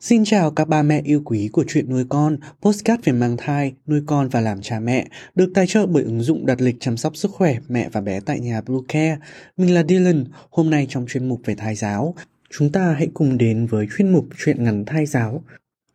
Xin chào các ba mẹ yêu quý của chuyện nuôi con, postcard về mang thai, nuôi con và làm cha mẹ, được tài trợ bởi ứng dụng đặt lịch chăm sóc sức khỏe mẹ và bé tại nhà Blue Care. Mình là Dylan, hôm nay trong chuyên mục về thai giáo, chúng ta hãy cùng đến với chuyên mục chuyện ngắn thai giáo.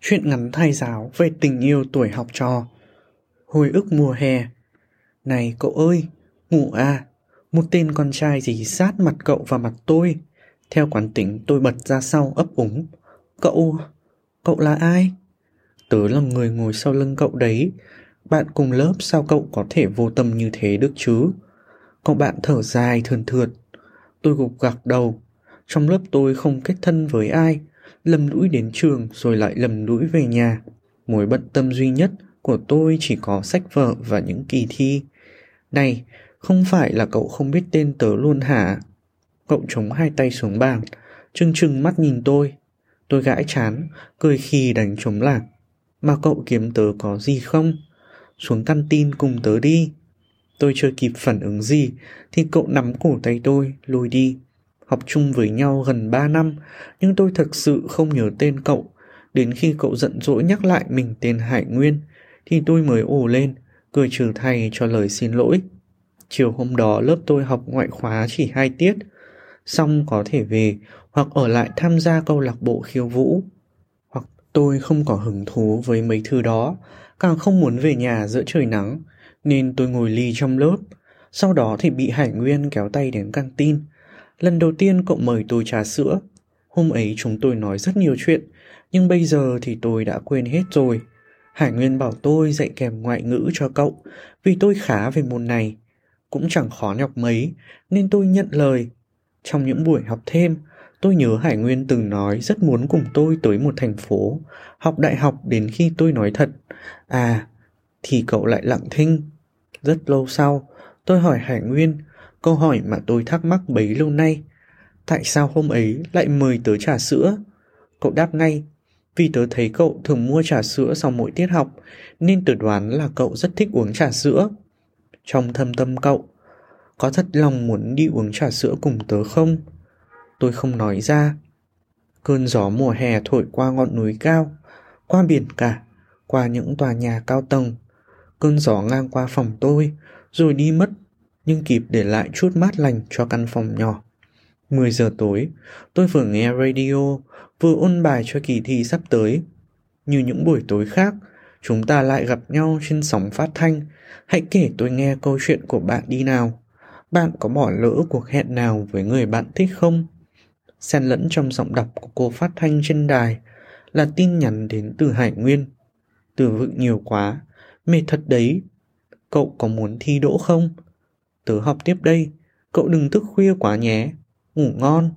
Chuyện ngắn thai giáo về tình yêu tuổi học trò. Hồi ức mùa hè. Này cậu ơi, ngủ à, một tên con trai gì sát mặt cậu và mặt tôi. Theo quán tính tôi bật ra sau ấp úng. Cậu, cậu là ai? Tớ là người ngồi sau lưng cậu đấy. Bạn cùng lớp sao cậu có thể vô tâm như thế được chứ? Cậu bạn thở dài thườn thượt. Tôi gục gặc đầu. Trong lớp tôi không kết thân với ai lầm lũi đến trường rồi lại lầm lũi về nhà. Mối bận tâm duy nhất của tôi chỉ có sách vở và những kỳ thi. Này, không phải là cậu không biết tên tớ luôn hả? Cậu chống hai tay xuống bàn, trưng trưng mắt nhìn tôi. Tôi gãi chán, cười khi đánh chống lạc. Mà cậu kiếm tớ có gì không? Xuống căn tin cùng tớ đi. Tôi chưa kịp phản ứng gì thì cậu nắm cổ tay tôi lôi đi học chung với nhau gần 3 năm, nhưng tôi thực sự không nhớ tên cậu. Đến khi cậu giận dỗi nhắc lại mình tên Hải Nguyên, thì tôi mới ồ lên, cười trừ thầy cho lời xin lỗi. Chiều hôm đó lớp tôi học ngoại khóa chỉ hai tiết, xong có thể về hoặc ở lại tham gia câu lạc bộ khiêu vũ. Hoặc tôi không có hứng thú với mấy thứ đó, càng không muốn về nhà giữa trời nắng, nên tôi ngồi ly trong lớp. Sau đó thì bị Hải Nguyên kéo tay đến căng tin, Lần đầu tiên cậu mời tôi trà sữa. Hôm ấy chúng tôi nói rất nhiều chuyện, nhưng bây giờ thì tôi đã quên hết rồi. Hải Nguyên bảo tôi dạy kèm ngoại ngữ cho cậu, vì tôi khá về môn này. Cũng chẳng khó nhọc mấy, nên tôi nhận lời. Trong những buổi học thêm, tôi nhớ Hải Nguyên từng nói rất muốn cùng tôi tới một thành phố, học đại học đến khi tôi nói thật. À, thì cậu lại lặng thinh. Rất lâu sau, tôi hỏi Hải Nguyên Câu hỏi mà tôi thắc mắc bấy lâu nay. Tại sao hôm ấy lại mời tớ trà sữa? Cậu đáp ngay, vì tớ thấy cậu thường mua trà sữa sau mỗi tiết học, nên tớ đoán là cậu rất thích uống trà sữa. Trong thâm tâm cậu, có thật lòng muốn đi uống trà sữa cùng tớ không? Tôi không nói ra. Cơn gió mùa hè thổi qua ngọn núi cao, qua biển cả, qua những tòa nhà cao tầng. Cơn gió ngang qua phòng tôi, rồi đi mất nhưng kịp để lại chút mát lành cho căn phòng nhỏ. 10 giờ tối, tôi vừa nghe radio, vừa ôn bài cho kỳ thi sắp tới. Như những buổi tối khác, chúng ta lại gặp nhau trên sóng phát thanh. Hãy kể tôi nghe câu chuyện của bạn đi nào. Bạn có bỏ lỡ cuộc hẹn nào với người bạn thích không? Xen lẫn trong giọng đọc của cô phát thanh trên đài là tin nhắn đến từ Hải Nguyên. Từ vựng nhiều quá, mệt thật đấy. Cậu có muốn thi đỗ không? Tớ học tiếp đây, cậu đừng thức khuya quá nhé. Ngủ ngon.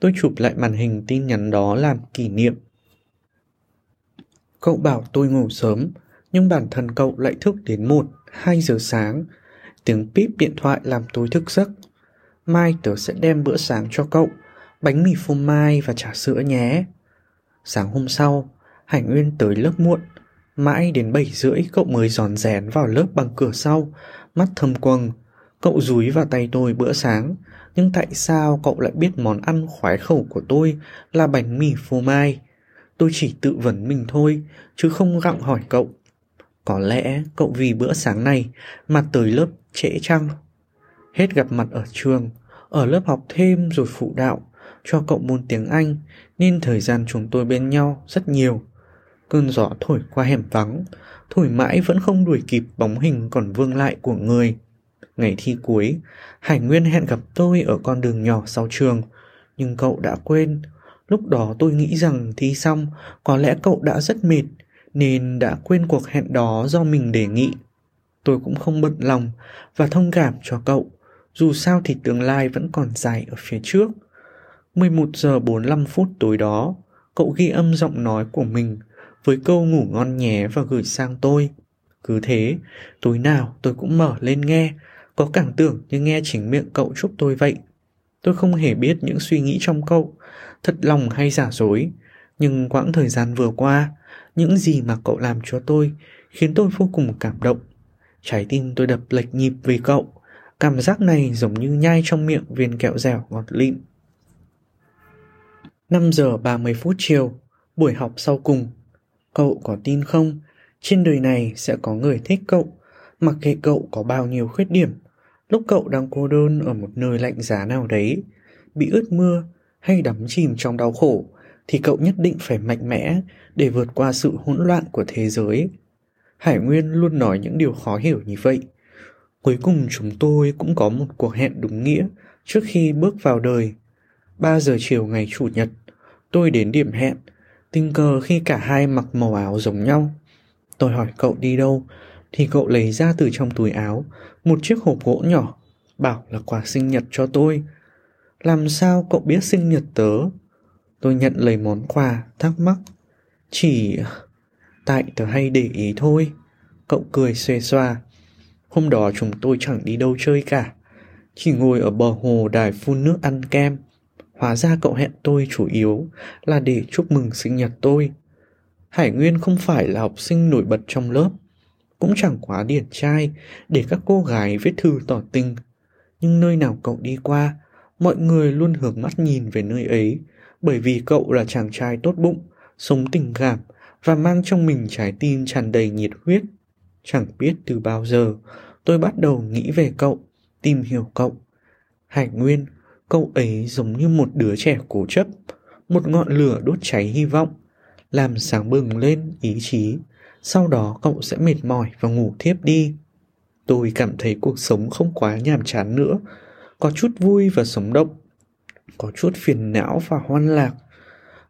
Tôi chụp lại màn hình tin nhắn đó làm kỷ niệm. Cậu bảo tôi ngủ sớm, nhưng bản thân cậu lại thức đến 1, 2 giờ sáng. Tiếng píp điện thoại làm tôi thức giấc. Mai tớ sẽ đem bữa sáng cho cậu, bánh mì phô mai và trà sữa nhé. Sáng hôm sau, Hải Nguyên tới lớp muộn. Mãi đến 7 rưỡi cậu mới giòn rén vào lớp bằng cửa sau, mắt thâm quầng, Cậu dúi vào tay tôi bữa sáng, nhưng tại sao cậu lại biết món ăn khoái khẩu của tôi là bánh mì phô mai? Tôi chỉ tự vấn mình thôi, chứ không gặng hỏi cậu. Có lẽ cậu vì bữa sáng này mà tới lớp trễ chăng? Hết gặp mặt ở trường, ở lớp học thêm rồi phụ đạo, cho cậu môn tiếng Anh, nên thời gian chúng tôi bên nhau rất nhiều. Cơn gió thổi qua hẻm vắng, thổi mãi vẫn không đuổi kịp bóng hình còn vương lại của người. Ngày thi cuối, Hải Nguyên hẹn gặp tôi ở con đường nhỏ sau trường, nhưng cậu đã quên. Lúc đó tôi nghĩ rằng thi xong, có lẽ cậu đã rất mệt, nên đã quên cuộc hẹn đó do mình đề nghị. Tôi cũng không bận lòng và thông cảm cho cậu, dù sao thì tương lai vẫn còn dài ở phía trước. 11 giờ 45 phút tối đó, cậu ghi âm giọng nói của mình với câu ngủ ngon nhé và gửi sang tôi. Cứ thế, tối nào tôi cũng mở lên nghe, có cảm tưởng như nghe chính miệng cậu chúc tôi vậy. Tôi không hề biết những suy nghĩ trong cậu, thật lòng hay giả dối, nhưng quãng thời gian vừa qua, những gì mà cậu làm cho tôi khiến tôi vô cùng cảm động. Trái tim tôi đập lệch nhịp vì cậu. Cảm giác này giống như nhai trong miệng viên kẹo dẻo ngọt lịm. 5 giờ 30 phút chiều, buổi học sau cùng. Cậu có tin không? Trên đời này sẽ có người thích cậu, mặc kệ cậu có bao nhiêu khuyết điểm. Lúc cậu đang cô đơn ở một nơi lạnh giá nào đấy, bị ướt mưa hay đắm chìm trong đau khổ, thì cậu nhất định phải mạnh mẽ để vượt qua sự hỗn loạn của thế giới. Hải Nguyên luôn nói những điều khó hiểu như vậy. Cuối cùng chúng tôi cũng có một cuộc hẹn đúng nghĩa trước khi bước vào đời. 3 giờ chiều ngày Chủ nhật, tôi đến điểm hẹn, tình cờ khi cả hai mặc màu áo giống nhau. Tôi hỏi cậu đi đâu, thì cậu lấy ra từ trong túi áo một chiếc hộp gỗ nhỏ, bảo là quà sinh nhật cho tôi. Làm sao cậu biết sinh nhật tớ? Tôi nhận lấy món quà, thắc mắc. Chỉ... Tại tớ hay để ý thôi. Cậu cười xòe xoa. Hôm đó chúng tôi chẳng đi đâu chơi cả. Chỉ ngồi ở bờ hồ đài phun nước ăn kem. Hóa ra cậu hẹn tôi chủ yếu là để chúc mừng sinh nhật tôi. Hải Nguyên không phải là học sinh nổi bật trong lớp, cũng chẳng quá điển trai để các cô gái viết thư tỏ tình. Nhưng nơi nào cậu đi qua, mọi người luôn hướng mắt nhìn về nơi ấy, bởi vì cậu là chàng trai tốt bụng, sống tình cảm và mang trong mình trái tim tràn đầy nhiệt huyết. Chẳng biết từ bao giờ, tôi bắt đầu nghĩ về cậu, tìm hiểu cậu. Hải Nguyên, cậu ấy giống như một đứa trẻ cố chấp, một ngọn lửa đốt cháy hy vọng, làm sáng bừng lên ý chí. Sau đó cậu sẽ mệt mỏi và ngủ thiếp đi. Tôi cảm thấy cuộc sống không quá nhàm chán nữa, có chút vui và sống động, có chút phiền não và hoan lạc.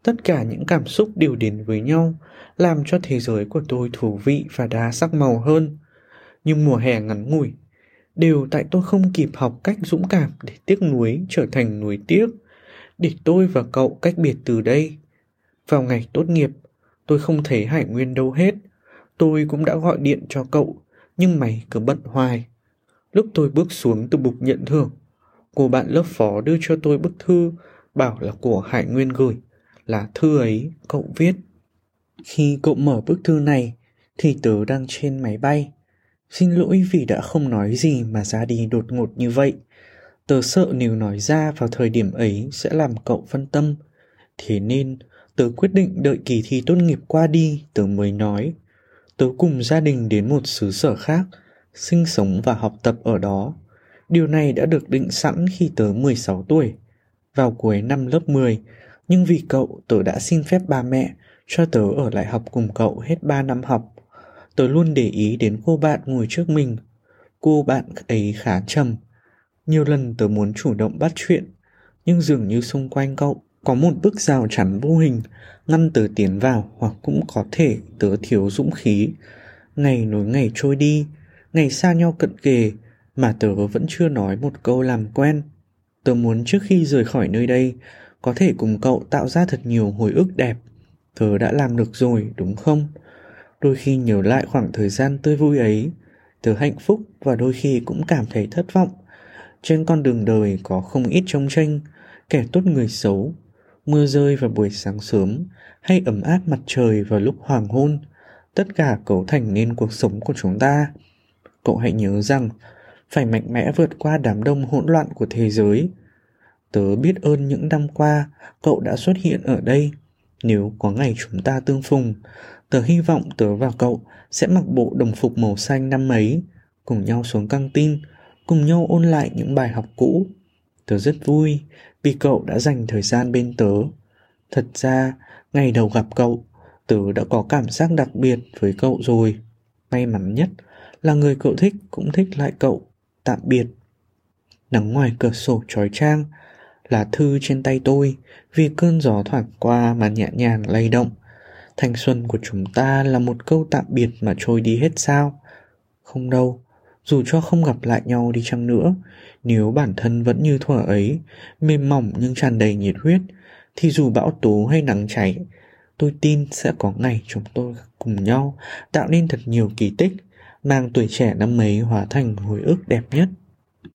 Tất cả những cảm xúc đều đến với nhau, làm cho thế giới của tôi thú vị và đa sắc màu hơn. Nhưng mùa hè ngắn ngủi, đều tại tôi không kịp học cách dũng cảm để tiếc nuối trở thành nuối tiếc, để tôi và cậu cách biệt từ đây. Vào ngày tốt nghiệp, tôi không thấy Hải Nguyên đâu hết. Tôi cũng đã gọi điện cho cậu, nhưng mày cứ bận hoài. Lúc tôi bước xuống từ bục nhận thưởng, cô bạn lớp phó đưa cho tôi bức thư bảo là của Hải Nguyên gửi, là thư ấy cậu viết. Khi cậu mở bức thư này thì tớ đang trên máy bay. Xin lỗi vì đã không nói gì mà ra đi đột ngột như vậy. Tớ sợ nếu nói ra vào thời điểm ấy sẽ làm cậu phân tâm. Thế nên tớ quyết định đợi kỳ thi tốt nghiệp qua đi tớ mới nói. Tớ cùng gia đình đến một xứ sở khác, sinh sống và học tập ở đó. Điều này đã được định sẵn khi tớ 16 tuổi. Vào cuối năm lớp 10, nhưng vì cậu tớ đã xin phép ba mẹ cho tớ ở lại học cùng cậu hết 3 năm học. Tớ luôn để ý đến cô bạn ngồi trước mình. Cô bạn ấy khá trầm. Nhiều lần tớ muốn chủ động bắt chuyện, nhưng dường như xung quanh cậu có một bức rào chắn vô hình ngăn tớ tiến vào hoặc cũng có thể tớ thiếu dũng khí. Ngày nối ngày trôi đi, ngày xa nhau cận kề mà tớ vẫn chưa nói một câu làm quen. Tớ muốn trước khi rời khỏi nơi đây có thể cùng cậu tạo ra thật nhiều hồi ức đẹp tớ đã làm được rồi đúng không đôi khi nhớ lại khoảng thời gian tươi vui ấy tớ hạnh phúc và đôi khi cũng cảm thấy thất vọng trên con đường đời có không ít trông tranh kẻ tốt người xấu mưa rơi vào buổi sáng sớm hay ấm áp mặt trời vào lúc hoàng hôn tất cả cấu thành nên cuộc sống của chúng ta. Cậu hãy nhớ rằng phải mạnh mẽ vượt qua đám đông hỗn loạn của thế giới. Tớ biết ơn những năm qua cậu đã xuất hiện ở đây. Nếu có ngày chúng ta tương phùng, tớ hy vọng tớ và cậu sẽ mặc bộ đồng phục màu xanh năm ấy, cùng nhau xuống căng tin, cùng nhau ôn lại những bài học cũ. Tớ rất vui vì cậu đã dành thời gian bên tớ. Thật ra, ngày đầu gặp cậu, tớ đã có cảm giác đặc biệt với cậu rồi. May mắn nhất là người cậu thích cũng thích lại cậu. Tạm biệt. Nắng ngoài cửa sổ trói trang, là thư trên tay tôi vì cơn gió thoảng qua mà nhẹ nhàng lay động. Thanh xuân của chúng ta là một câu tạm biệt mà trôi đi hết sao? Không đâu, dù cho không gặp lại nhau đi chăng nữa, nếu bản thân vẫn như thuở ấy, mềm mỏng nhưng tràn đầy nhiệt huyết, thì dù bão tố hay nắng cháy, tôi tin sẽ có ngày chúng tôi cùng nhau tạo nên thật nhiều kỳ tích, mang tuổi trẻ năm ấy hóa thành hồi ức đẹp nhất.